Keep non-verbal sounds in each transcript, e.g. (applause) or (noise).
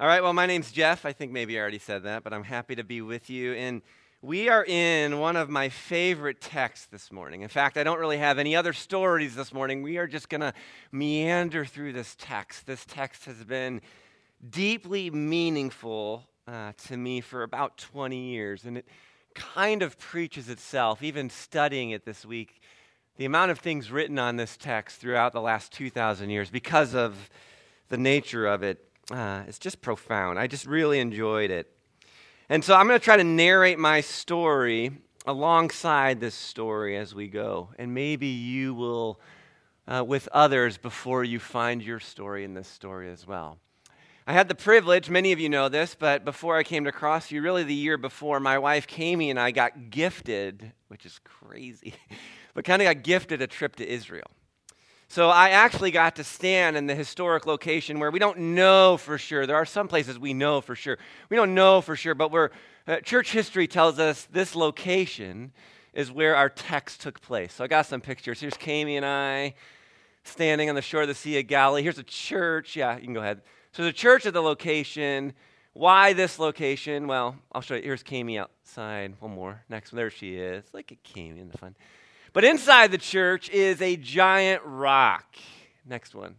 All right, well, my name's Jeff. I think maybe I already said that, but I'm happy to be with you. And we are in one of my favorite texts this morning. In fact, I don't really have any other stories this morning. We are just going to meander through this text. This text has been deeply meaningful uh, to me for about 20 years, and it kind of preaches itself, even studying it this week. The amount of things written on this text throughout the last 2,000 years because of the nature of it uh, it's just profound. I just really enjoyed it. And so I'm going to try to narrate my story alongside this story as we go. And maybe you will, uh, with others, before you find your story in this story as well. I had the privilege, many of you know this, but before I came to Crossview, really the year before, my wife Kami and I got gifted, which is crazy, (laughs) but kind of got gifted a trip to Israel. So I actually got to stand in the historic location where we don't know for sure. There are some places we know for sure. We don't know for sure, but where uh, church history tells us this location is where our text took place. So I got some pictures. Here's Kami and I standing on the shore of the Sea of Galilee. Here's a church. Yeah, you can go ahead. So the church at the location. Why this location? Well, I'll show you. Here's Kami outside. One more. Next, one. there she is. Look at Kami in the fun. But inside the church is a giant rock. Next one.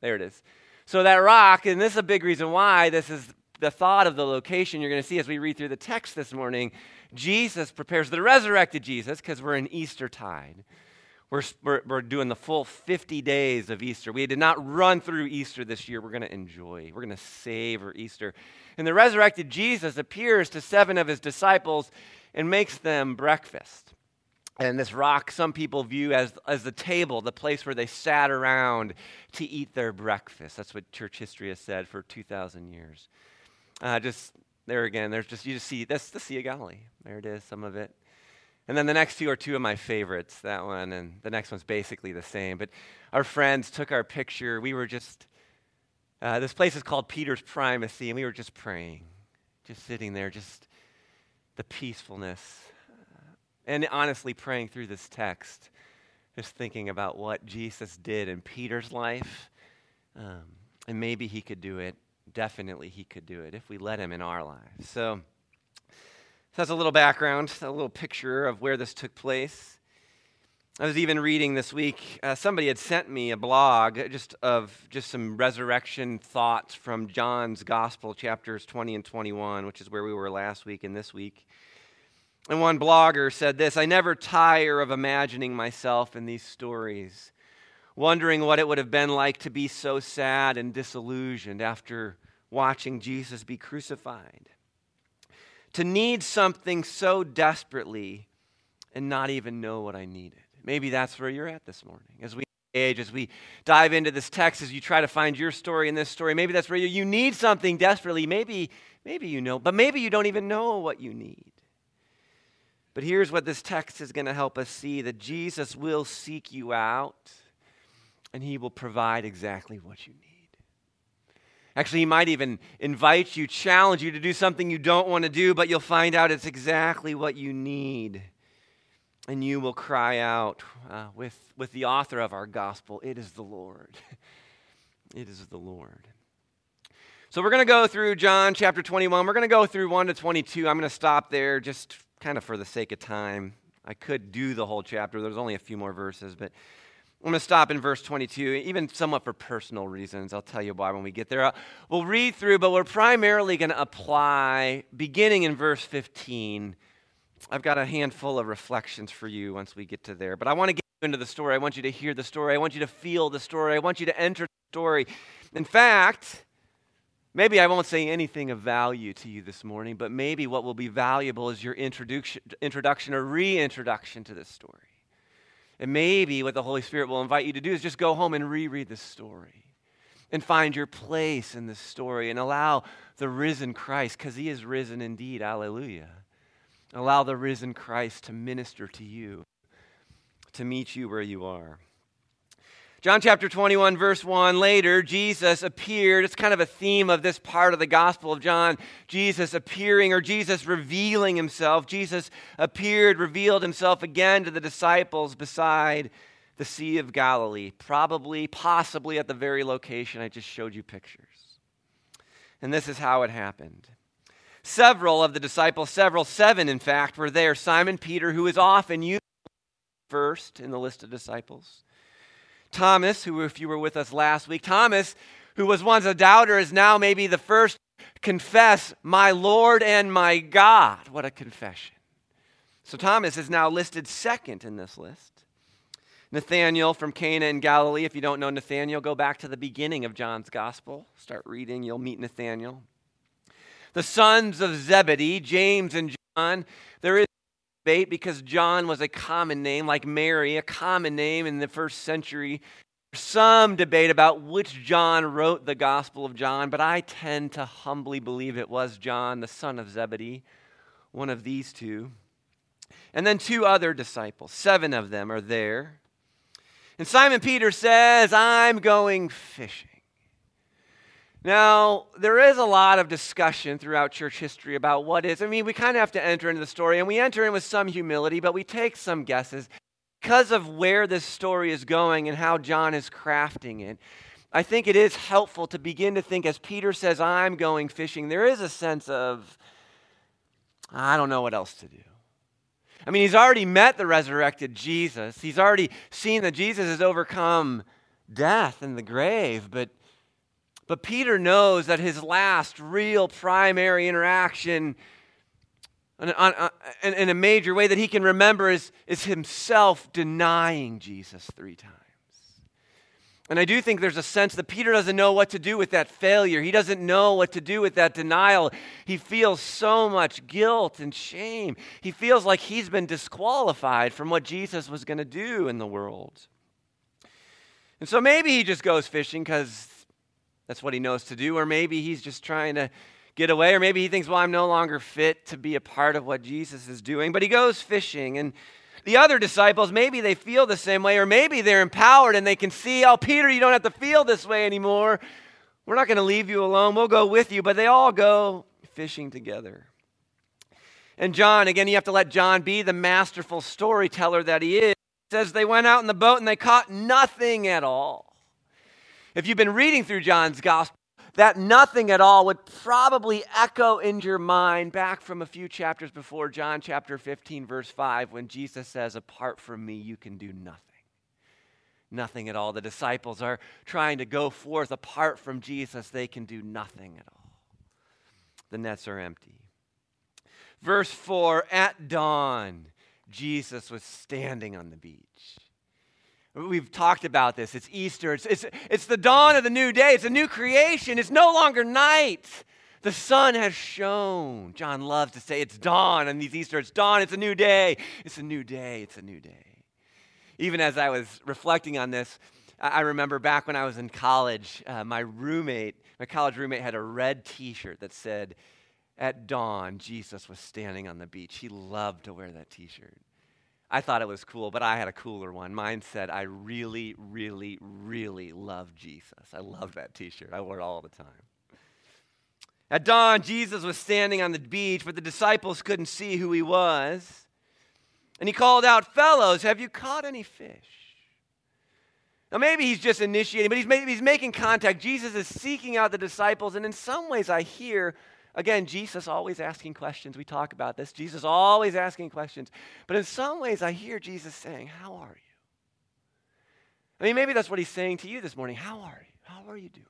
There it is. So that rock, and this is a big reason why this is the thought of the location you're going to see as we read through the text this morning. Jesus prepares the resurrected Jesus because we're in Easter tide. We're, we're, we're, doing the full 50 days of Easter. We did not run through Easter this year. We're going to enjoy, we're going to savor Easter. And the resurrected Jesus appears to seven of his disciples and makes them breakfast. And this rock, some people view as, as the table, the place where they sat around to eat their breakfast. That's what church history has said for 2,000 years. Uh, just there again, there's just, you just see, that's the Sea of Galilee. There it is, some of it. And then the next two are two of my favorites, that one, and the next one's basically the same. But our friends took our picture. We were just, uh, this place is called Peter's Primacy, and we were just praying, just sitting there, just the peacefulness and honestly, praying through this text, just thinking about what Jesus did in Peter's life, um, and maybe he could do it. Definitely, he could do it if we let him in our lives. So, that's a little background, a little picture of where this took place. I was even reading this week, uh, somebody had sent me a blog just of just some resurrection thoughts from John's Gospel, chapters 20 and 21, which is where we were last week and this week. And one blogger said this I never tire of imagining myself in these stories, wondering what it would have been like to be so sad and disillusioned after watching Jesus be crucified. To need something so desperately and not even know what I needed. Maybe that's where you're at this morning. As we age, as we dive into this text, as you try to find your story in this story, maybe that's where you, you need something desperately. Maybe, maybe you know, but maybe you don't even know what you need. But here's what this text is going to help us see that Jesus will seek you out and he will provide exactly what you need. Actually, he might even invite you, challenge you to do something you don't want to do, but you'll find out it's exactly what you need. And you will cry out uh, with, with the author of our gospel It is the Lord. (laughs) it is the Lord. So we're going to go through John chapter 21. We're going to go through 1 to 22. I'm going to stop there just kind of for the sake of time. I could do the whole chapter, there's only a few more verses, but I'm going to stop in verse 22, even somewhat for personal reasons. I'll tell you why when we get there. Uh, we'll read through, but we're primarily going to apply, beginning in verse 15. I've got a handful of reflections for you once we get to there. But I want to get into the story. I want you to hear the story. I want you to feel the story. I want you to enter the story. In fact, Maybe I won't say anything of value to you this morning, but maybe what will be valuable is your introduction, introduction or reintroduction to this story. And maybe what the Holy Spirit will invite you to do is just go home and reread this story and find your place in this story and allow the risen Christ, because he is risen indeed, hallelujah. Allow the risen Christ to minister to you, to meet you where you are. John chapter 21, verse 1, later, Jesus appeared. It's kind of a theme of this part of the Gospel of John. Jesus appearing or Jesus revealing himself. Jesus appeared, revealed himself again to the disciples beside the Sea of Galilee, probably, possibly at the very location I just showed you pictures. And this is how it happened. Several of the disciples, several, seven in fact, were there. Simon Peter, who is often used first in the list of disciples. Thomas, who, if you were with us last week, Thomas, who was once a doubter, is now maybe the first confess, My Lord and my God. What a confession. So Thomas is now listed second in this list. Nathanael from Cana in Galilee. If you don't know Nathanael, go back to the beginning of John's gospel. Start reading, you'll meet Nathanael. The sons of Zebedee, James and John. There is because John was a common name, like Mary, a common name in the first century. Some debate about which John wrote the Gospel of John, but I tend to humbly believe it was John, the son of Zebedee, one of these two. And then two other disciples, seven of them are there. And Simon Peter says, I'm going fishing. Now, there is a lot of discussion throughout church history about what is. I mean, we kind of have to enter into the story, and we enter in with some humility, but we take some guesses because of where this story is going and how John is crafting it. I think it is helpful to begin to think, as Peter says, I'm going fishing, there is a sense of, I don't know what else to do. I mean, he's already met the resurrected Jesus. He's already seen that Jesus has overcome death and the grave, but but Peter knows that his last real primary interaction in, in, a major way that he can remember is, is himself denying Jesus three times. And I do think there's a sense that Peter doesn't know what to do with that failure. He doesn't know what to do with that denial. He feels so much guilt and shame. He feels like he's been disqualified from what Jesus was going to do in the world. And so maybe he just goes fishing because that's what he knows to do. Or maybe he's just trying to get away. Or maybe he thinks, well, I'm no longer fit to be a part of what Jesus is doing. But he goes fishing. And the other disciples, maybe they feel the same way. Or maybe they're empowered and they can see, oh, Peter, you don't have to feel this way anymore. We're not going to leave you alone. We'll go with you. But they all go fishing together. And John, again, you have to let John be the masterful storyteller that he is. says they went out in the boat and they caught nothing at all. If you've been reading through John's gospel, that nothing at all would probably echo in your mind back from a few chapters before John chapter 15, verse 5, when Jesus says, Apart from me, you can do nothing. Nothing at all. The disciples are trying to go forth. Apart from Jesus, they can do nothing at all. The nets are empty. Verse 4 At dawn, Jesus was standing on the beach. We've talked about this. It's Easter. It's, it's, it's the dawn of the new day. It's a new creation. It's no longer night. The sun has shone. John loves to say it's dawn on these Easter. It's dawn. It's a new day. It's a new day. It's a new day. Even as I was reflecting on this, I remember back when I was in college, uh, my roommate, my college roommate, had a red t shirt that said, At dawn, Jesus was standing on the beach. He loved to wear that t shirt. I thought it was cool, but I had a cooler one. Mine said, I really, really, really love Jesus. I love that t shirt. I wore it all the time. At dawn, Jesus was standing on the beach, but the disciples couldn't see who he was. And he called out, Fellows, have you caught any fish? Now, maybe he's just initiating, but he's, he's making contact. Jesus is seeking out the disciples, and in some ways, I hear Again, Jesus always asking questions. We talk about this. Jesus always asking questions. But in some ways, I hear Jesus saying, How are you? I mean, maybe that's what he's saying to you this morning. How are you? How are you doing?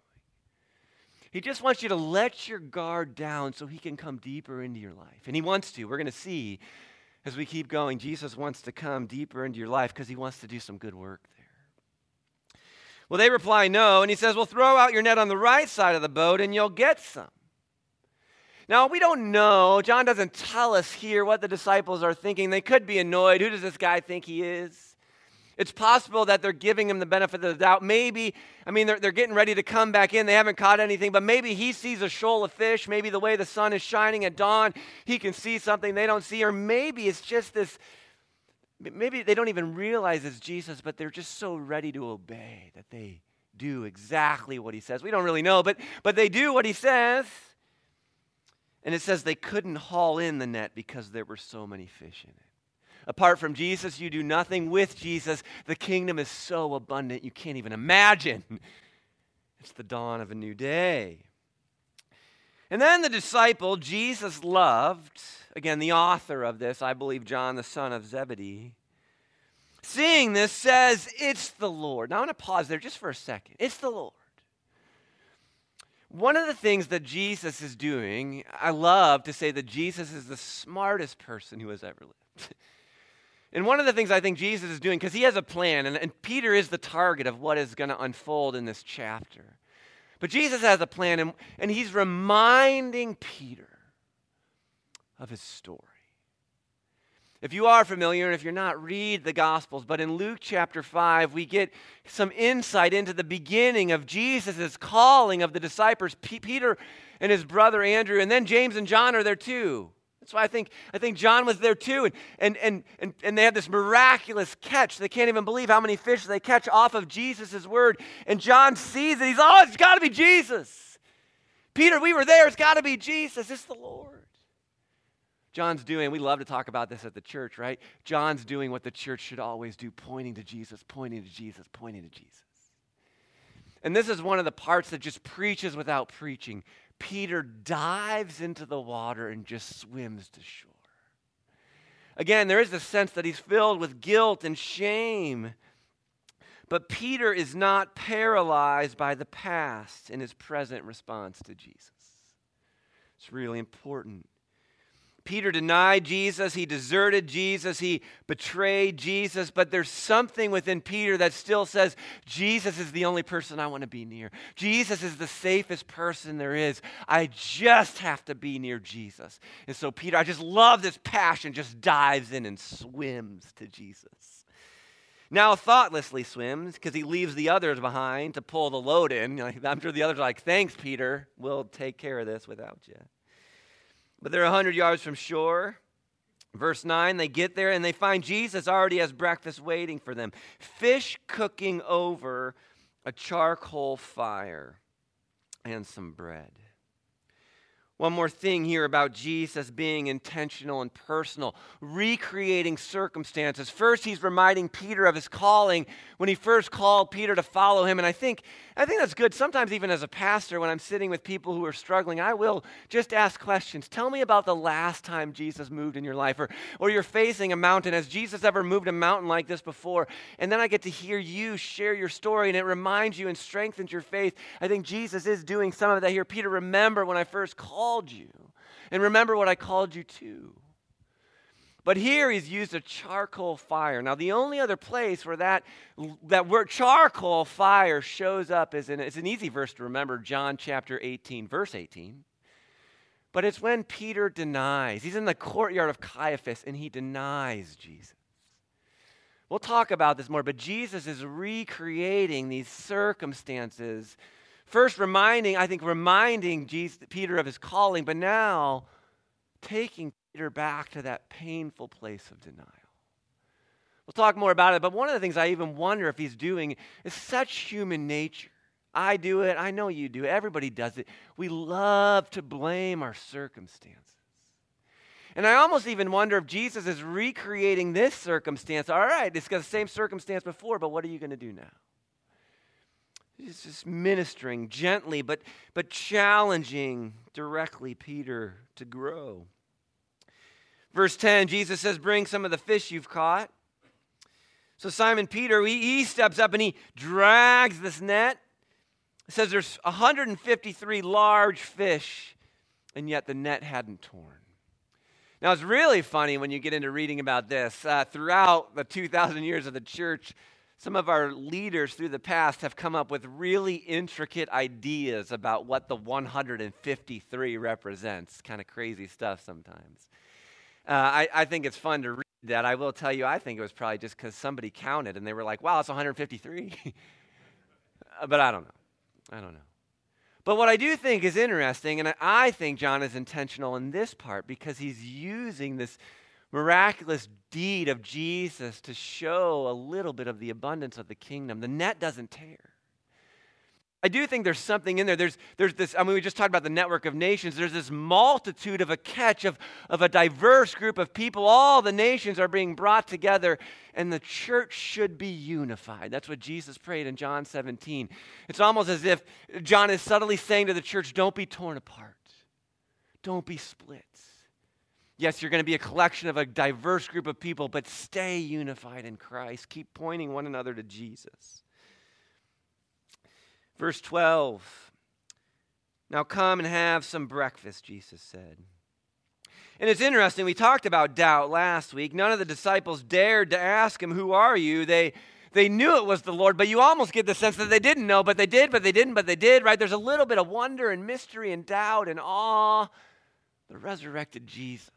He just wants you to let your guard down so he can come deeper into your life. And he wants to. We're going to see as we keep going. Jesus wants to come deeper into your life because he wants to do some good work there. Well, they reply no. And he says, Well, throw out your net on the right side of the boat and you'll get some. Now, we don't know. John doesn't tell us here what the disciples are thinking. They could be annoyed. Who does this guy think he is? It's possible that they're giving him the benefit of the doubt. Maybe, I mean, they're, they're getting ready to come back in. They haven't caught anything, but maybe he sees a shoal of fish. Maybe the way the sun is shining at dawn, he can see something they don't see. Or maybe it's just this maybe they don't even realize it's Jesus, but they're just so ready to obey that they do exactly what he says. We don't really know, but, but they do what he says. And it says they couldn't haul in the net because there were so many fish in it. Apart from Jesus, you do nothing. With Jesus, the kingdom is so abundant you can't even imagine. (laughs) It's the dawn of a new day. And then the disciple Jesus loved, again, the author of this, I believe John, the son of Zebedee, seeing this says, It's the Lord. Now I'm going to pause there just for a second. It's the Lord. One of the things that Jesus is doing, I love to say that Jesus is the smartest person who has ever lived. (laughs) and one of the things I think Jesus is doing, because he has a plan, and, and Peter is the target of what is going to unfold in this chapter. But Jesus has a plan, and, and he's reminding Peter of his story. If you are familiar, and if you're not, read the Gospels. But in Luke chapter 5, we get some insight into the beginning of Jesus' calling of the disciples. P- Peter and his brother Andrew, and then James and John are there too. That's why I think, I think John was there too. And, and, and, and, and they have this miraculous catch. They can't even believe how many fish they catch off of Jesus' word. And John sees it. He's, oh, it's got to be Jesus. Peter, we were there. It's got to be Jesus. It's the Lord. John's doing, we love to talk about this at the church, right? John's doing what the church should always do, pointing to Jesus, pointing to Jesus, pointing to Jesus. And this is one of the parts that just preaches without preaching. Peter dives into the water and just swims to shore. Again, there is a sense that he's filled with guilt and shame. But Peter is not paralyzed by the past in his present response to Jesus. It's really important. Peter denied Jesus, he deserted Jesus, he betrayed Jesus, but there's something within Peter that still says, Jesus is the only person I want to be near. Jesus is the safest person there is. I just have to be near Jesus. And so Peter, I just love this passion, just dives in and swims to Jesus. Now, thoughtlessly swims because he leaves the others behind to pull the load in. I'm sure the others are like, Thanks, Peter. We'll take care of this without you. But they're 100 yards from shore. Verse 9, they get there and they find Jesus already has breakfast waiting for them. Fish cooking over a charcoal fire and some bread. One more thing here about Jesus being intentional and personal, recreating circumstances. First, he's reminding Peter of his calling when he first called Peter to follow him. And I think, I think that's good. Sometimes, even as a pastor, when I'm sitting with people who are struggling, I will just ask questions. Tell me about the last time Jesus moved in your life, or, or you're facing a mountain. Has Jesus ever moved a mountain like this before? And then I get to hear you share your story, and it reminds you and strengthens your faith. I think Jesus is doing some of that here. Peter, remember when I first called called you. And remember what I called you to. But here he's used a charcoal fire. Now, the only other place where that, that word charcoal fire shows up is in, it's an easy verse to remember, John chapter 18, verse 18. But it's when Peter denies. He's in the courtyard of Caiaphas and he denies Jesus. We'll talk about this more, but Jesus is recreating these circumstances First, reminding, I think, reminding Jesus, Peter of his calling, but now taking Peter back to that painful place of denial. We'll talk more about it, but one of the things I even wonder if he's doing is such human nature. I do it, I know you do everybody does it. We love to blame our circumstances. And I almost even wonder if Jesus is recreating this circumstance. All right, it's got the same circumstance before, but what are you going to do now? He's just ministering gently, but, but challenging directly Peter to grow. Verse 10, Jesus says, Bring some of the fish you've caught. So Simon Peter, he, he steps up and he drags this net. It says there's 153 large fish, and yet the net hadn't torn. Now, it's really funny when you get into reading about this. Uh, throughout the 2,000 years of the church, some of our leaders through the past have come up with really intricate ideas about what the 153 represents. Kind of crazy stuff sometimes. Uh, I, I think it's fun to read that. I will tell you, I think it was probably just because somebody counted and they were like, wow, it's 153. (laughs) but I don't know. I don't know. But what I do think is interesting, and I think John is intentional in this part because he's using this miraculous deed of Jesus to show a little bit of the abundance of the kingdom. The net doesn't tear. I do think there's something in there. There's, there's this, I mean, we just talked about the network of nations. There's this multitude of a catch of, of a diverse group of people. All the nations are being brought together, and the church should be unified. That's what Jesus prayed in John 17. It's almost as if John is subtly saying to the church, don't be torn apart, don't be split. Yes, you're going to be a collection of a diverse group of people, but stay unified in Christ. Keep pointing one another to Jesus. Verse 12 Now come and have some breakfast, Jesus said. And it's interesting, we talked about doubt last week. None of the disciples dared to ask him, Who are you? They, they knew it was the Lord, but you almost get the sense that they didn't know, but they did, but they didn't, but they did, right? There's a little bit of wonder and mystery and doubt and awe. The resurrected Jesus.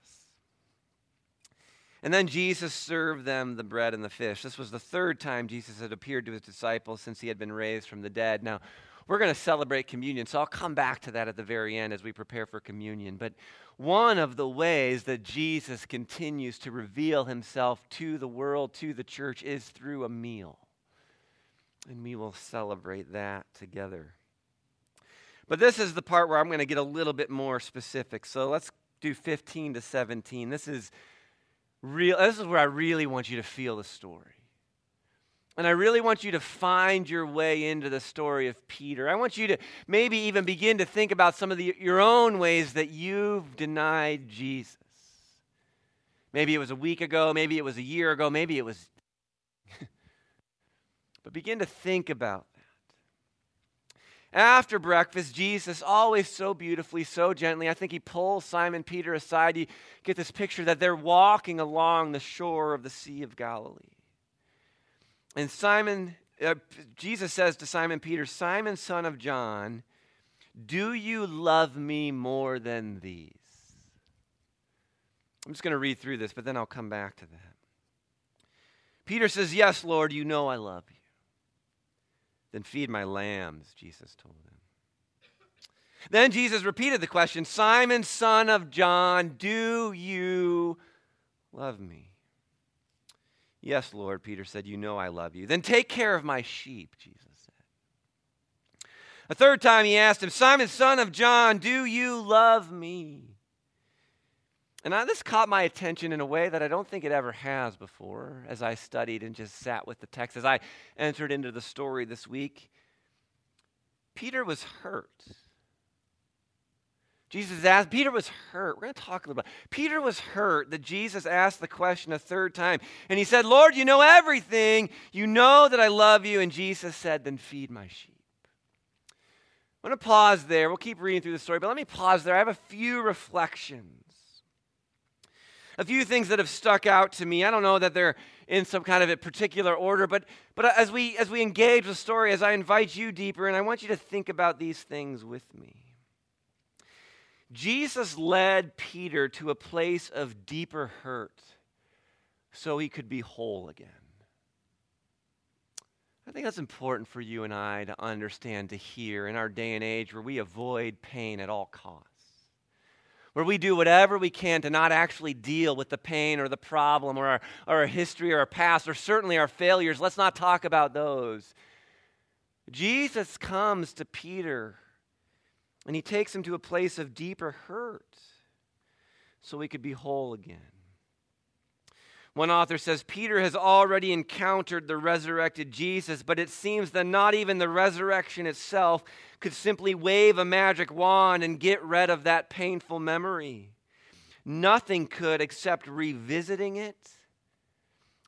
And then Jesus served them the bread and the fish. This was the third time Jesus had appeared to his disciples since he had been raised from the dead. Now, we're going to celebrate communion, so I'll come back to that at the very end as we prepare for communion. But one of the ways that Jesus continues to reveal himself to the world, to the church, is through a meal. And we will celebrate that together. But this is the part where I'm going to get a little bit more specific. So let's do 15 to 17. This is real, this is where I really want you to feel the story. And I really want you to find your way into the story of Peter. I want you to maybe even begin to think about some of the, your own ways that you've denied Jesus. Maybe it was a week ago, maybe it was a year ago, maybe it was. (laughs) but begin to think about after breakfast, Jesus, always so beautifully, so gently, I think he pulls Simon Peter aside. You get this picture that they're walking along the shore of the Sea of Galilee. And Simon, uh, Jesus says to Simon Peter, Simon, son of John, do you love me more than these? I'm just going to read through this, but then I'll come back to that. Peter says, Yes, Lord, you know I love you. Then feed my lambs, Jesus told them. Then Jesus repeated the question Simon, son of John, do you love me? Yes, Lord, Peter said, You know I love you. Then take care of my sheep, Jesus said. A third time he asked him, Simon, son of John, do you love me? And I, this caught my attention in a way that I don't think it ever has before as I studied and just sat with the text. As I entered into the story this week, Peter was hurt. Jesus asked, Peter was hurt. We're going to talk a little bit. Peter was hurt that Jesus asked the question a third time. And he said, Lord, you know everything. You know that I love you. And Jesus said, Then feed my sheep. I'm going to pause there. We'll keep reading through the story, but let me pause there. I have a few reflections a few things that have stuck out to me. I don't know that they're in some kind of a particular order, but, but as, we, as we engage the story, as I invite you deeper, and I want you to think about these things with me. Jesus led Peter to a place of deeper hurt so he could be whole again. I think that's important for you and I to understand, to hear in our day and age where we avoid pain at all costs where we do whatever we can to not actually deal with the pain or the problem or our, or our history or our past or certainly our failures. Let's not talk about those. Jesus comes to Peter and he takes him to a place of deeper hurt so he could be whole again. One author says Peter has already encountered the resurrected Jesus, but it seems that not even the resurrection itself could simply wave a magic wand and get rid of that painful memory. Nothing could except revisiting it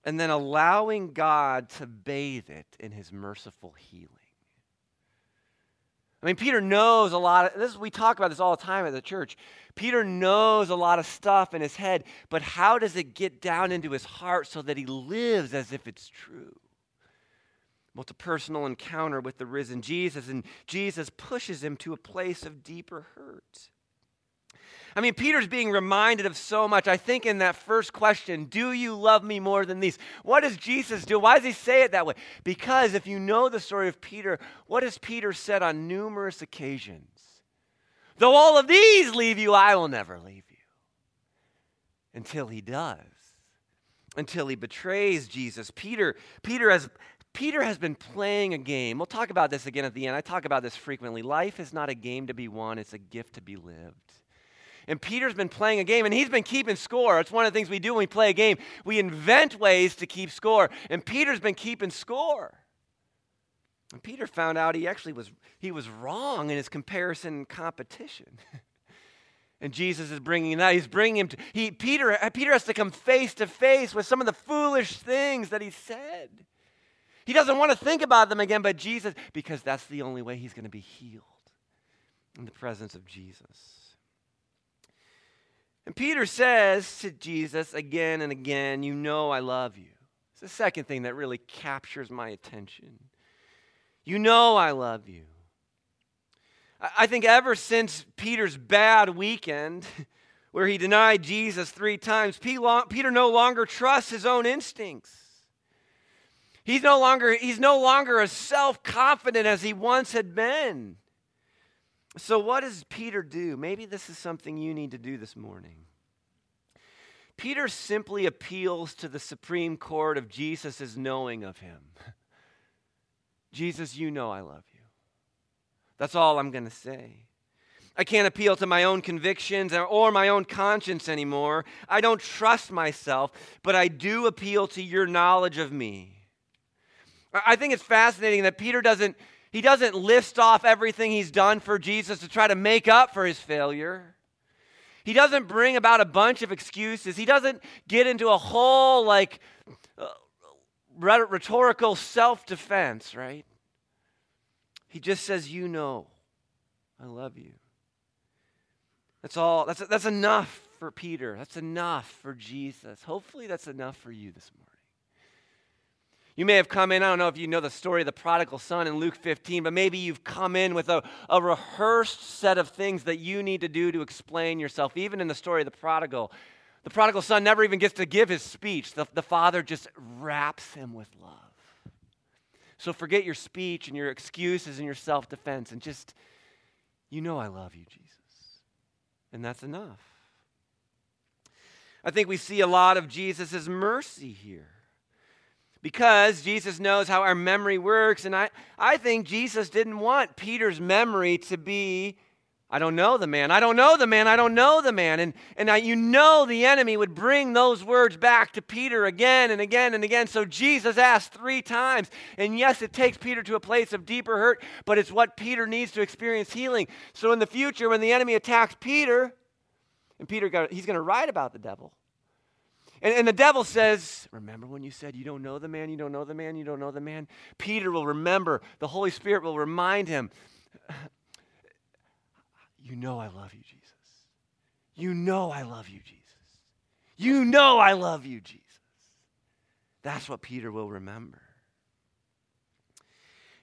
and then allowing God to bathe it in his merciful healing. I mean, Peter knows a lot of this. We talk about this all the time at the church. Peter knows a lot of stuff in his head, but how does it get down into his heart so that he lives as if it's true? Well, it's a personal encounter with the risen Jesus, and Jesus pushes him to a place of deeper hurt. I mean, Peter's being reminded of so much. I think in that first question, do you love me more than these? What does Jesus do? Why does he say it that way? Because if you know the story of Peter, what has Peter said on numerous occasions? Though all of these leave you, I will never leave you. Until he does. until he betrays Jesus. Peter, Peter has Peter has been playing a game. We'll talk about this again at the end. I talk about this frequently. Life is not a game to be won, it's a gift to be lived. And Peter's been playing a game and he's been keeping score. It's one of the things we do when we play a game. We invent ways to keep score. And Peter's been keeping score. And Peter found out he actually was he was wrong in his comparison and competition. (laughs) and Jesus is bringing that. He's bringing him to he Peter uh, Peter has to come face to face with some of the foolish things that he said. He doesn't want to think about them again, but Jesus, because that's the only way he's going to be healed in the presence of Jesus. And Peter says to Jesus again and again, You know I love you. It's the second thing that really captures my attention. You know I love you. I think ever since Peter's bad weekend, (laughs) where he denied Jesus three times, Peter no longer trusts his own instincts. He's no longer, he's no longer as self confident as he once had been. So, what does Peter do? Maybe this is something you need to do this morning. Peter simply appeals to the Supreme Court of Jesus' knowing of him. (laughs) Jesus, you know I love you. That's all I'm going to say. I can't appeal to my own convictions or my own conscience anymore. I don't trust myself, but I do appeal to your knowledge of me. I think it's fascinating that Peter doesn't he doesn't list off everything he's done for Jesus to try to make up for his failure. He doesn't bring about a bunch of excuses. He doesn't get into a whole like rhetorical self-defense, right? He just says, "You know, I love you." That's all. That's that's enough for Peter. That's enough for Jesus. Hopefully that's enough for you this morning. You may have come in, I don't know if you know the story of the prodigal son in Luke 15, but maybe you've come in with a, a rehearsed set of things that you need to do to explain yourself. Even in the story of the prodigal, the prodigal son never even gets to give his speech, the, the father just wraps him with love. So forget your speech and your excuses and your self defense and just, you know, I love you, Jesus. And that's enough. I think we see a lot of Jesus' mercy here because Jesus knows how our memory works. And I, I think Jesus didn't want Peter's memory to be, I don't know the man, I don't know the man, I don't know the man. And, and I, you know the enemy would bring those words back to Peter again and again and again. So Jesus asked three times. And yes, it takes Peter to a place of deeper hurt, but it's what Peter needs to experience healing. So in the future, when the enemy attacks Peter, and Peter got, he's going to write about the devil. And, and the devil says, Remember when you said you don't know the man, you don't know the man, you don't know the man? Peter will remember. The Holy Spirit will remind him, You know I love you, Jesus. You know I love you, Jesus. You know I love you, Jesus. That's what Peter will remember.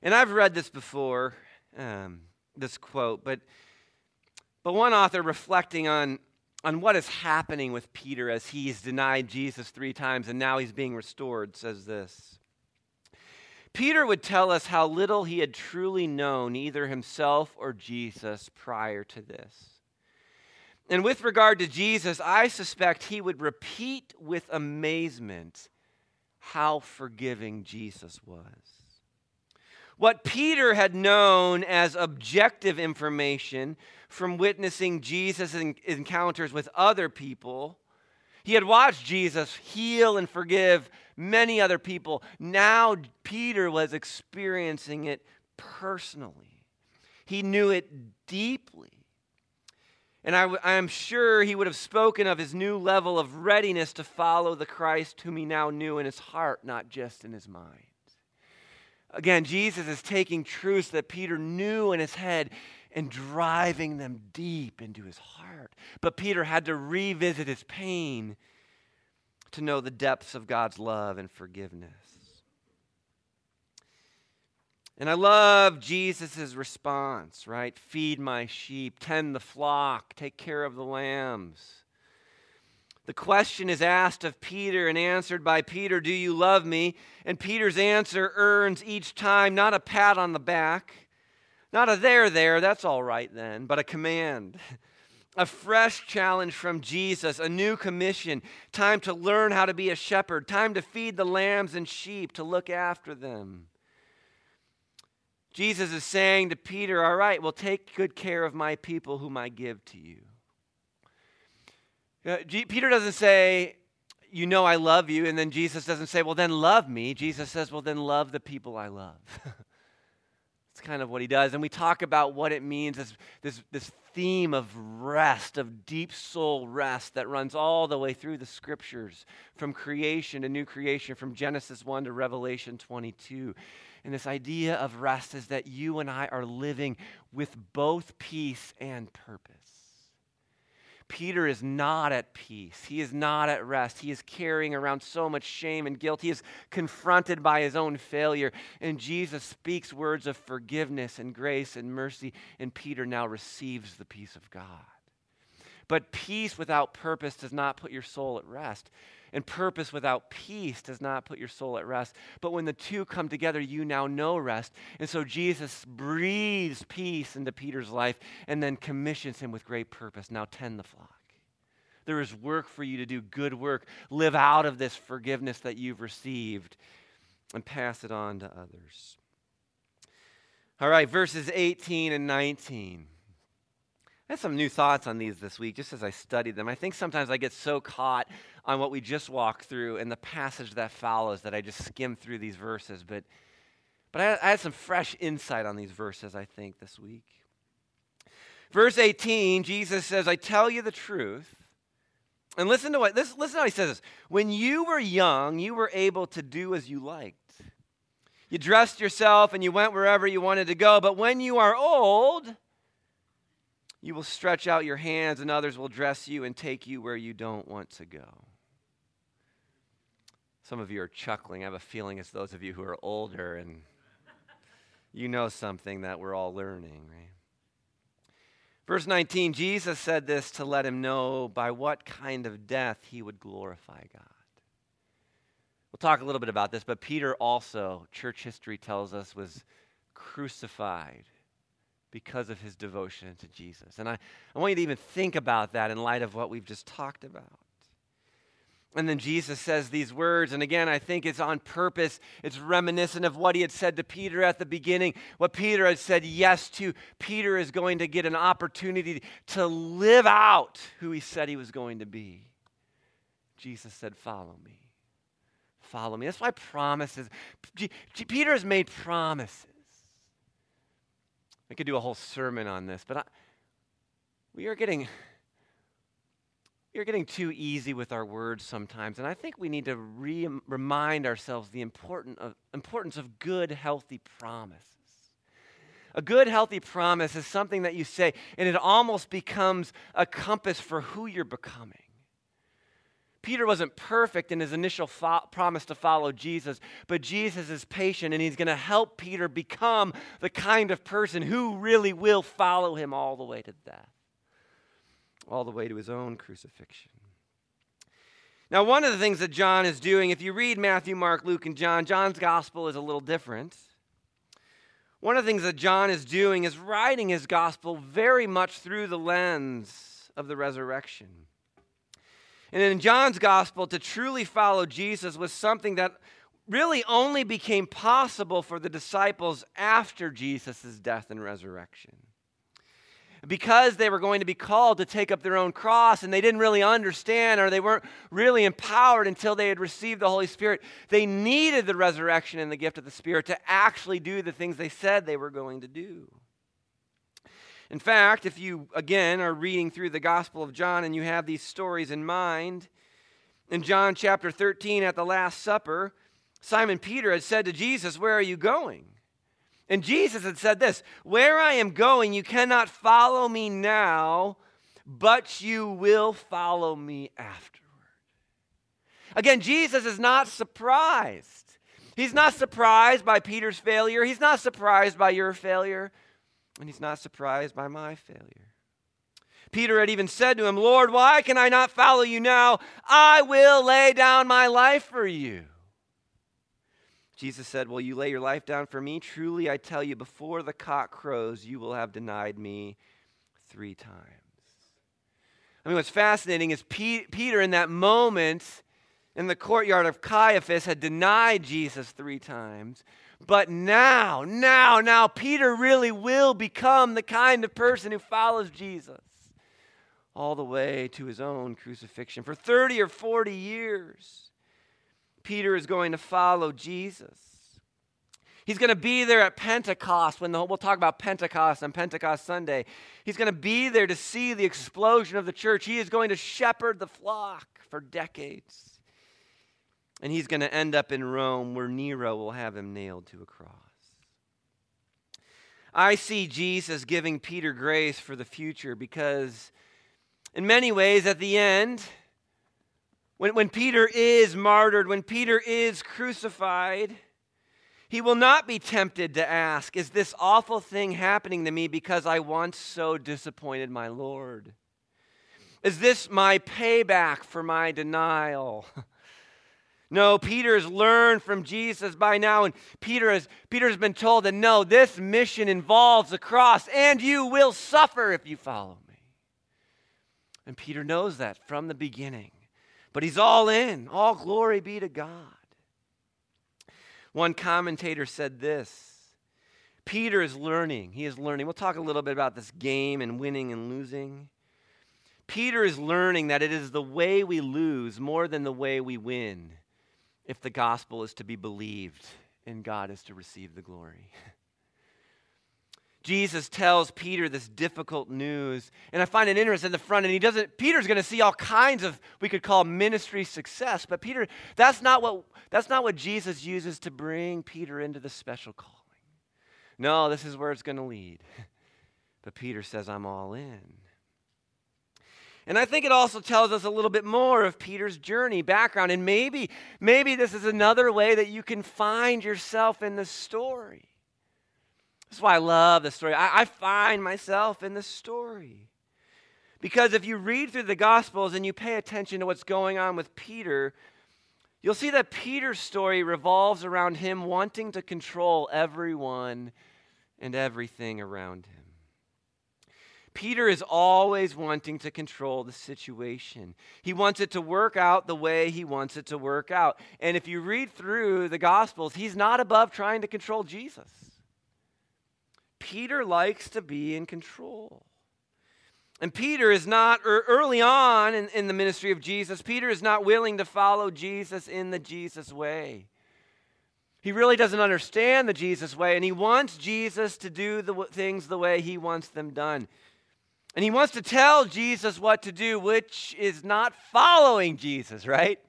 And I've read this before, um, this quote, but, but one author reflecting on on what is happening with Peter as he's denied Jesus three times and now he's being restored says this Peter would tell us how little he had truly known either himself or Jesus prior to this. And with regard to Jesus, I suspect he would repeat with amazement how forgiving Jesus was. What Peter had known as objective information from witnessing Jesus' encounters with other people. He had watched Jesus heal and forgive many other people. Now Peter was experiencing it personally. He knew it deeply. And I, am sure he would have spoken of his new level of readiness to follow the Christ whom he now knew in his heart, not just in his mind. Again, Jesus is taking truths that Peter knew in his head and driving them deep into his heart. But Peter had to revisit his pain to know the depths of God's love and forgiveness. And I love Jesus' response, right? Feed my sheep, tend the flock, take care of the lambs. The question is asked of Peter and answered by Peter Do you love me? And Peter's answer earns each time not a pat on the back not a there, there, that's all right then, but a command. A fresh challenge from Jesus, a new commission, time to learn how to be a shepherd, time to feed the lambs and sheep, to look after them. Jesus is saying to Peter, All right, well, take good care of my people whom I give to you. Uh, G- Peter doesn't say, You know I love you. And then Jesus doesn't say, Well, then love me. Jesus says, Well, then love the people I love. (laughs) It's kind of what he does. And we talk about what it means this, this, this theme of rest, of deep soul rest that runs all the way through the scriptures from creation to new creation, from Genesis 1 to Revelation 22. And this idea of rest is that you and I are living with both peace and purpose. Peter is not at peace. He is not at rest. He is carrying around so much shame and guilt. He is confronted by his own failure. And Jesus speaks words of forgiveness and grace and mercy, and Peter now receives the peace of God. But peace without purpose does not put your soul at rest. And purpose without peace does not put your soul at rest. But when the two come together, you now know rest. And so Jesus breathes peace into Peter's life and then commissions him with great purpose. Now tend the flock. There is work for you to do, good work. Live out of this forgiveness that you've received and pass it on to others. All right, verses 18 and 19. I had some new thoughts on these this week just as I studied them. I think sometimes I get so caught on what we just walked through and the passage that follows that I just skimmed through these verses. But, but I, I had some fresh insight on these verses, I think, this week. Verse 18, Jesus says, I tell you the truth. And listen to what listen, listen to how he says this. When you were young, you were able to do as you liked. You dressed yourself and you went wherever you wanted to go. But when you are old, you will stretch out your hands, and others will dress you and take you where you don't want to go. Some of you are chuckling. I have a feeling it's those of you who are older and you know something that we're all learning, right? Verse 19 Jesus said this to let him know by what kind of death he would glorify God. We'll talk a little bit about this, but Peter also, church history tells us, was crucified because of his devotion to Jesus. And I, I want you to even think about that in light of what we've just talked about. And then Jesus says these words, and again, I think it's on purpose. It's reminiscent of what he had said to Peter at the beginning, what Peter had said yes to. Peter is going to get an opportunity to live out who he said he was going to be. Jesus said, Follow me. Follow me. That's why promises. Peter has made promises. I could do a whole sermon on this, but I, we are getting are getting too easy with our words sometimes, and I think we need to re- remind ourselves the important of, importance of good, healthy promises. A good, healthy promise is something that you say, and it almost becomes a compass for who you're becoming. Peter wasn't perfect in his initial fo- promise to follow Jesus, but Jesus is patient and he's going to help Peter become the kind of person who really will follow him all the way to death, all the way to his own crucifixion. Now, one of the things that John is doing, if you read Matthew, Mark, Luke, and John, John's gospel is a little different. One of the things that John is doing is writing his gospel very much through the lens of the resurrection. And in John's gospel, to truly follow Jesus was something that really only became possible for the disciples after Jesus' death and resurrection. Because they were going to be called to take up their own cross and they didn't really understand or they weren't really empowered until they had received the Holy Spirit, they needed the resurrection and the gift of the Spirit to actually do the things they said they were going to do. In fact, if you, again, are reading through the Gospel of John and you have these stories in mind, in John chapter 13 at the Last Supper, Simon Peter had said to Jesus, Where are you going? And Jesus had said this Where I am going, you cannot follow me now, but you will follow me afterward. Again, Jesus is not surprised. He's not surprised by Peter's failure. He's not surprised by your failure and he's not surprised by my failure. Peter had even said to him, Lord, why can I not follow you now? I will lay down my life for you. Jesus said, Will you lay your life down for me? Truly, I tell you, before the cock crows, you will have denied me three times. I mean, what's fascinating is Peter, in that moment in the courtyard of Caiaphas, had denied Jesus three times. But now, now, now, Peter really will become the kind of person who follows Jesus all the way to his own crucifixion. For 30 or 40 years, Peter is going to follow Jesus. He's going to be there at Pentecost when the, we'll talk about Pentecost on Pentecost Sunday. He's going to be there to see the explosion of the church. He is going to shepherd the flock for decades. And he's going to end up in Rome where Nero will have him nailed to a cross. I see Jesus giving Peter grace for the future because, in many ways, at the end, when, when Peter is martyred, when Peter is crucified, he will not be tempted to ask, Is this awful thing happening to me because I once so disappointed my Lord? Is this my payback for my denial? (laughs) No, Peter has learned from Jesus by now, and Peter has, Peter has been told that no, this mission involves the cross, and you will suffer if you follow me. And Peter knows that from the beginning. But he's all in. All glory be to God. One commentator said this Peter is learning. He is learning. We'll talk a little bit about this game and winning and losing. Peter is learning that it is the way we lose more than the way we win if the gospel is to be believed and God is to receive the glory. (laughs) Jesus tells Peter this difficult news, and I find it interesting in the front. And he doesn't. Peter's going to see all kinds of we could call ministry success, but Peter, that's not what that's not what Jesus uses to bring Peter into the special calling. No, this is where it's going to lead. (laughs) But Peter says, "I'm all in." And I think it also tells us a little bit more of Peter's journey, background, and maybe maybe this is another way that you can find yourself in the story. That's why I love the story. I, I find myself in the story. Because if you read through the Gospels and you pay attention to what's going on with Peter, you'll see that Peter's story revolves around him wanting to control everyone and everything around him. Peter is always wanting to control the situation. He wants it to work out the way he wants it to work out. And if you read through the Gospels, he's not above trying to control Jesus. Peter likes to be in control. And Peter is not, er, early on in, in the ministry of Jesus, Peter is not willing to follow Jesus in the Jesus way. He really doesn't understand the Jesus way, and he wants Jesus to do the things the way he wants them done. And he wants to tell Jesus what to do, which is not following Jesus, right?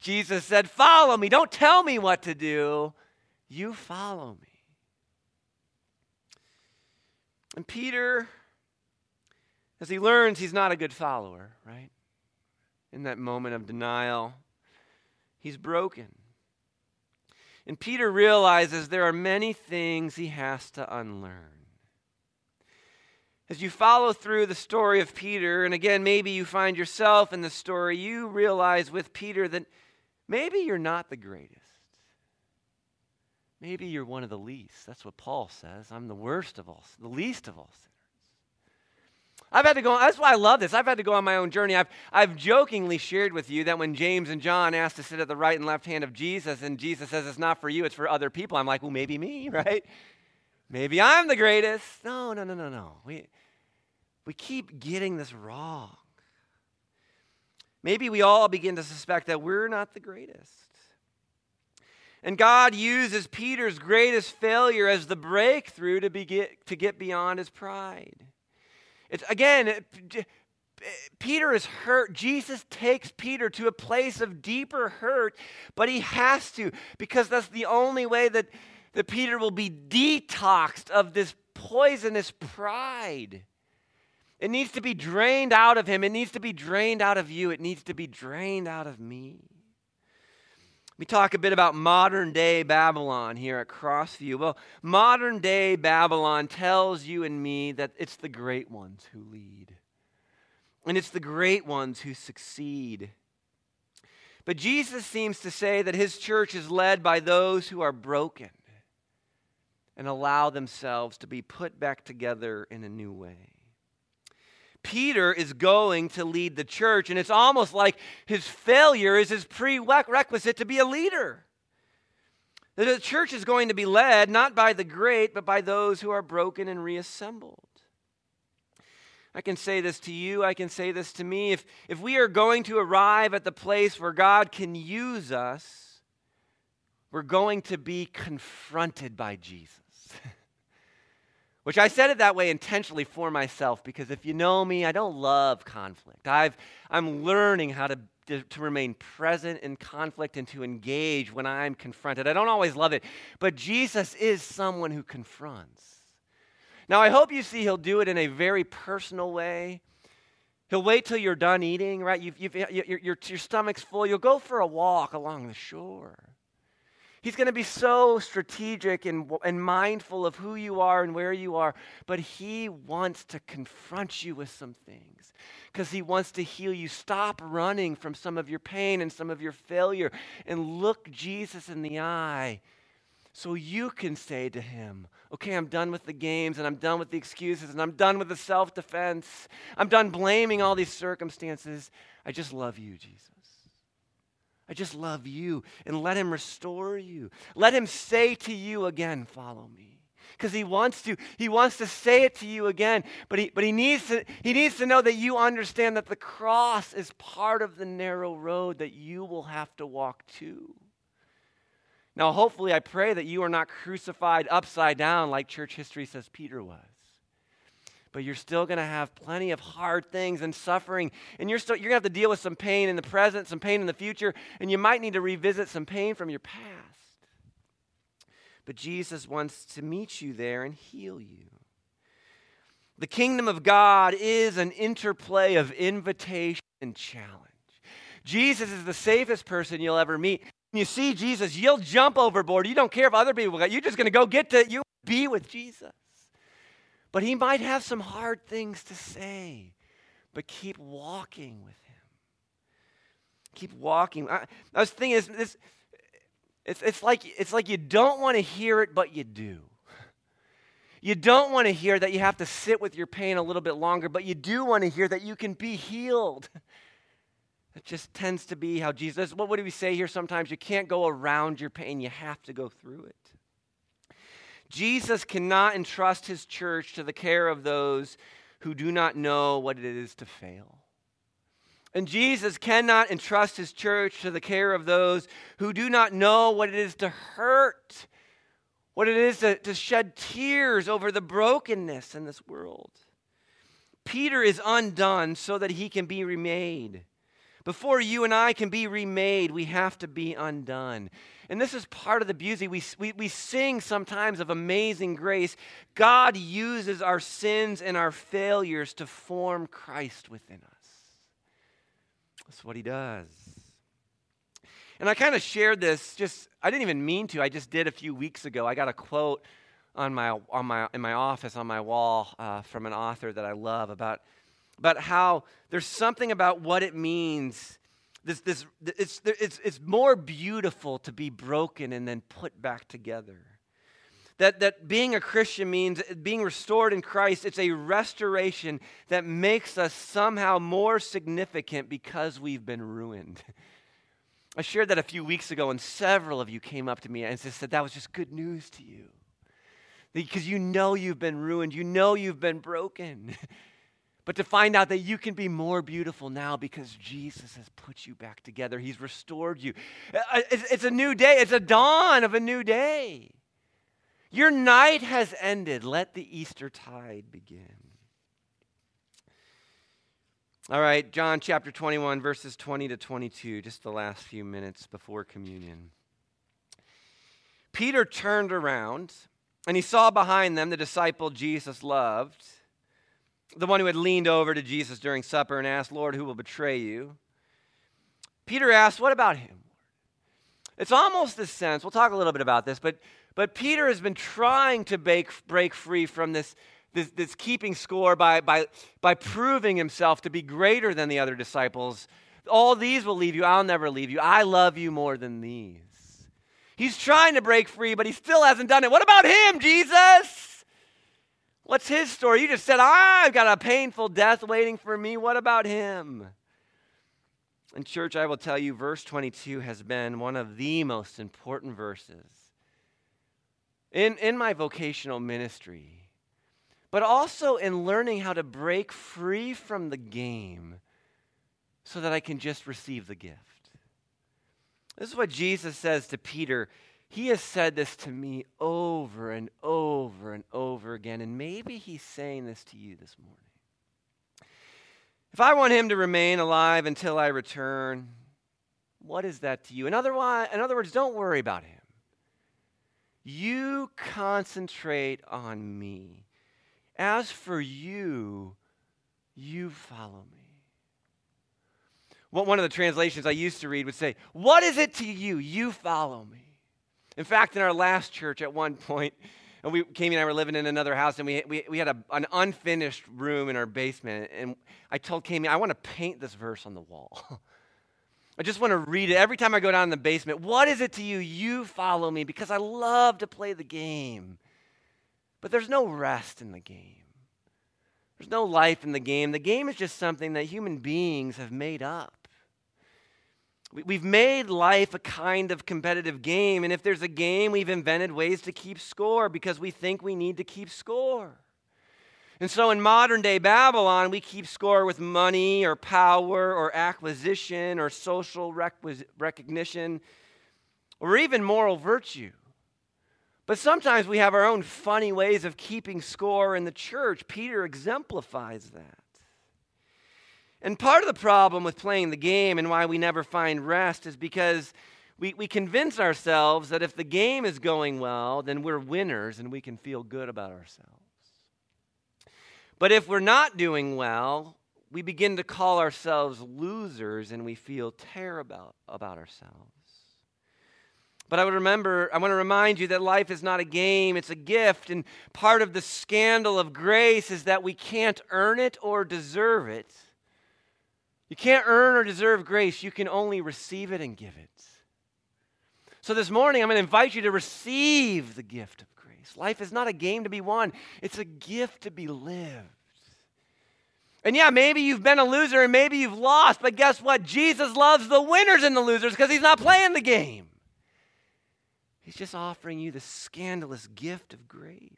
Jesus said, Follow me. Don't tell me what to do. You follow me. And Peter, as he learns he's not a good follower, right? In that moment of denial, he's broken. And Peter realizes there are many things he has to unlearn. As you follow through the story of Peter, and again, maybe you find yourself in the story, you realize with Peter that maybe you're not the greatest. Maybe you're one of the least. That's what Paul says. I'm the worst of all, the least of all sinners. I've had to go, that's why I love this. I've had to go on my own journey. I've, I've jokingly shared with you that when James and John asked to sit at the right and left hand of Jesus, and Jesus says it's not for you, it's for other people, I'm like, well, maybe me, (laughs) right? Maybe I'm the greatest. No, no, no, no, no. We, we keep getting this wrong. Maybe we all begin to suspect that we're not the greatest. And God uses Peter's greatest failure as the breakthrough to, get, to get beyond his pride. It's, again, it, Peter is hurt. Jesus takes Peter to a place of deeper hurt, but he has to because that's the only way that, that Peter will be detoxed of this poisonous pride. It needs to be drained out of him. It needs to be drained out of you. It needs to be drained out of me. We talk a bit about modern day Babylon here at Crossview. Well, modern day Babylon tells you and me that it's the great ones who lead, and it's the great ones who succeed. But Jesus seems to say that his church is led by those who are broken and allow themselves to be put back together in a new way. Peter is going to lead the church, and it's almost like his failure is his prerequisite to be a leader. The church is going to be led not by the great, but by those who are broken and reassembled. I can say this to you, I can say this to me. If, if we are going to arrive at the place where God can use us, we're going to be confronted by Jesus. Which I said it that way intentionally for myself because if you know me, I don't love conflict. I've, I'm learning how to, to, remain present in conflict and to engage when I'm confronted. I don't always love it, but Jesus is someone who confronts. Now, I hope you see he'll do it in a very personal way. He'll wait till you're done eating, right? You've, you've, your, your stomach's full. You'll go for a walk along the shore. He's going to be so strategic and, and mindful of who you are and where you are, but He wants to confront you with some things because He wants to heal you. Stop running from some of your pain and some of your failure and look Jesus in the eye so you can say to Him, Okay, I'm done with the games and I'm done with the excuses and I'm done with the self defense. I'm done blaming all these circumstances. I just love you, Jesus. I just love you and let him restore you. Let him say to you again, follow me. Because he wants to. He wants to say it to you again. But he, but he needs to he needs to know that you understand that the cross is part of the narrow road that you will have to walk to. Now, hopefully, I pray that you are not crucified upside down like church history says Peter was but you're still going to have plenty of hard things and suffering. And you're, still, you're going to have to deal with some pain in the present, some pain in the future, and you might need to revisit some pain from your past. But Jesus wants to meet you there and heal you. The kingdom of God is an interplay of invitation and challenge. Jesus is the safest person you'll ever meet. When you see Jesus, you'll jump overboard. You don't care if other people go. You're just going to go get to you be with Jesus. But he might have some hard things to say, but keep walking with him. Keep walking. I, I was thinking this, this it's, it's, like, it's like you don't want to hear it, but you do. You don't want to hear that you have to sit with your pain a little bit longer, but you do want to hear that you can be healed. (laughs) It just tends to be how Jesus, what do we say here sometimes? You can't go around your pain, you have to go through it. Jesus cannot entrust his church to the care of those who do not know what it is to fail. And Jesus cannot entrust his church to the care of those who do not know what it is to hurt, what it is to, to shed tears over the brokenness in this world. Peter is undone so that he can be remade. Before you and I can be remade, we have to be undone. And this is part of the beauty. We, we, we sing sometimes of amazing grace. God uses our sins and our failures to form Christ within us. That's what he does. And I kind of shared this just, I didn't even mean to. I just did a few weeks ago. I got a quote on my, on my, in my office on my wall uh, from an author that I love about, about how there's something about what it means this, this, it's, it's, it's more beautiful to be broken and then put back together. That, that being a Christian means being restored in Christ, it's a restoration that makes us somehow more significant because we've been ruined. (laughs) I shared that a few weeks ago, and several of you came up to me and said that was just good news to you. Because you know you've been ruined, you know you've been broken. (laughs) but to find out that you can be more beautiful now because Jesus has put you back together. He's restored you. Uh, uh, it's a new day, it's a dawn of a new day. Your night has ended. Let the Easter tide begin. All right, John chapter 21, verses 20 to 22, just the last few minutes before communion. Peter turned around and he saw behind them the disciple Jesus loved the one who had leaned over to Jesus during supper and asked, Lord, who will betray you? Peter asked, What about him? It's almost this sense, we'll talk a little bit about this, but, but Peter has been trying to break, break free from this, this, this keeping score by, by, by proving himself to be greater than the other disciples. All these will leave you, I'll never leave you. I love you more than these. He's trying to break free, but he still hasn't done it. What about him, Jesus? What's his story? You just said, I've got a painful death waiting for me. What about him? And, church, I will tell you, verse 22 has been one of the most important verses in, in my vocational ministry, but also in learning how to break free from the game so that I can just receive the gift. This is what Jesus says to Peter he has said this to me over and over and over again, and maybe he's saying this to you this morning. If I want him to remain alive until I return, what is that to you? In other, in other words, don't worry about him. You concentrate on me. As for you, you follow me. One of the translations I used to read would say, What is it to you? You follow me. In fact, in our last church at one point, and we, Kami and I were living in another house, and we, we, we had a, an unfinished room in our basement. And I told Kami, I want to paint this verse on the wall. (laughs) I just want to read it every time I go down in the basement. What is it to you? You follow me because I love to play the game. But there's no rest in the game. There's no life in the game. The game is just something that human beings have made up. We've made life a kind of competitive game, and if there's a game, we've invented ways to keep score because we think we need to keep score. And so in modern day Babylon, we keep score with money or power or acquisition or social recognition or even moral virtue. But sometimes we have our own funny ways of keeping score in the church. Peter exemplifies that. And part of the problem with playing the game and why we never find rest is because we, we convince ourselves that if the game is going well, then we're winners and we can feel good about ourselves. But if we're not doing well, we begin to call ourselves losers and we feel terrible about ourselves. But I would remember, I want to remind you that life is not a game, it's a gift. And part of the scandal of grace is that we can't earn it or deserve it. You can't earn or deserve grace, you can only receive it and give it. So this morning, I'm going to invite you to receive the gift of grace. Life is not a game to be won, it's a gift to be lived. And yeah, maybe you've been a loser and maybe you've lost, but guess what? Jesus loves the winners and the losers because he's not playing the game. He's just offering you the scandalous gift of grace.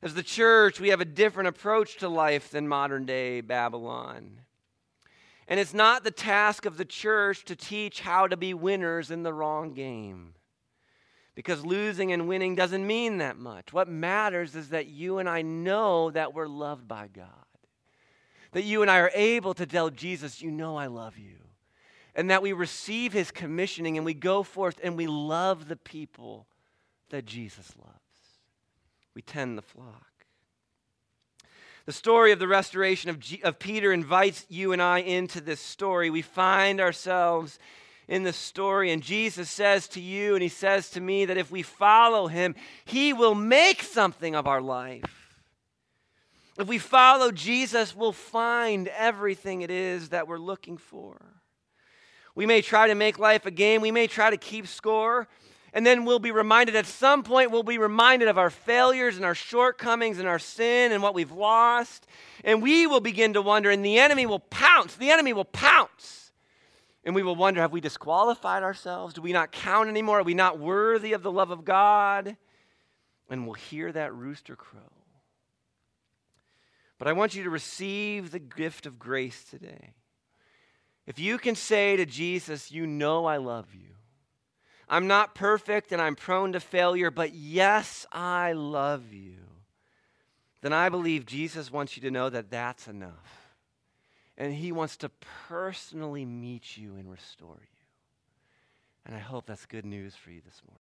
As the church, we have a different approach to life than modern day Babylon. And it's not the task of the church to teach how to be winners in the wrong game. Because losing and winning doesn't mean that much. What matters is that you and I know that we're loved by God. That you and I are able to tell Jesus, You know I love you. And that we receive his commissioning and we go forth and we love the people that Jesus loves we tend the flock. The story of the restoration of, G- of Peter invites you and I into this story. We find ourselves in the story, and Jesus says to you and he says to me that if we follow him, he will make something of our life. If we follow Jesus, we'll find everything it is that we're looking for. We may try to make life a game, we may try to keep score, and then we'll be reminded at some point, we'll be reminded of our failures and our shortcomings and our sin and what we've lost. And we will begin to wonder, and the enemy will pounce. The enemy will pounce. And we will wonder have we disqualified ourselves? Do we not count anymore? Are we not worthy of the love of God? And we'll hear that rooster crow. But I want you to receive the gift of grace today. If you can say to Jesus, You know I love you I'm not perfect and I'm prone to failure, but yes, I love you. Then I believe Jesus wants you to know that that's enough. And he wants to personally meet you and restore you. And I hope that's good news for you this morning.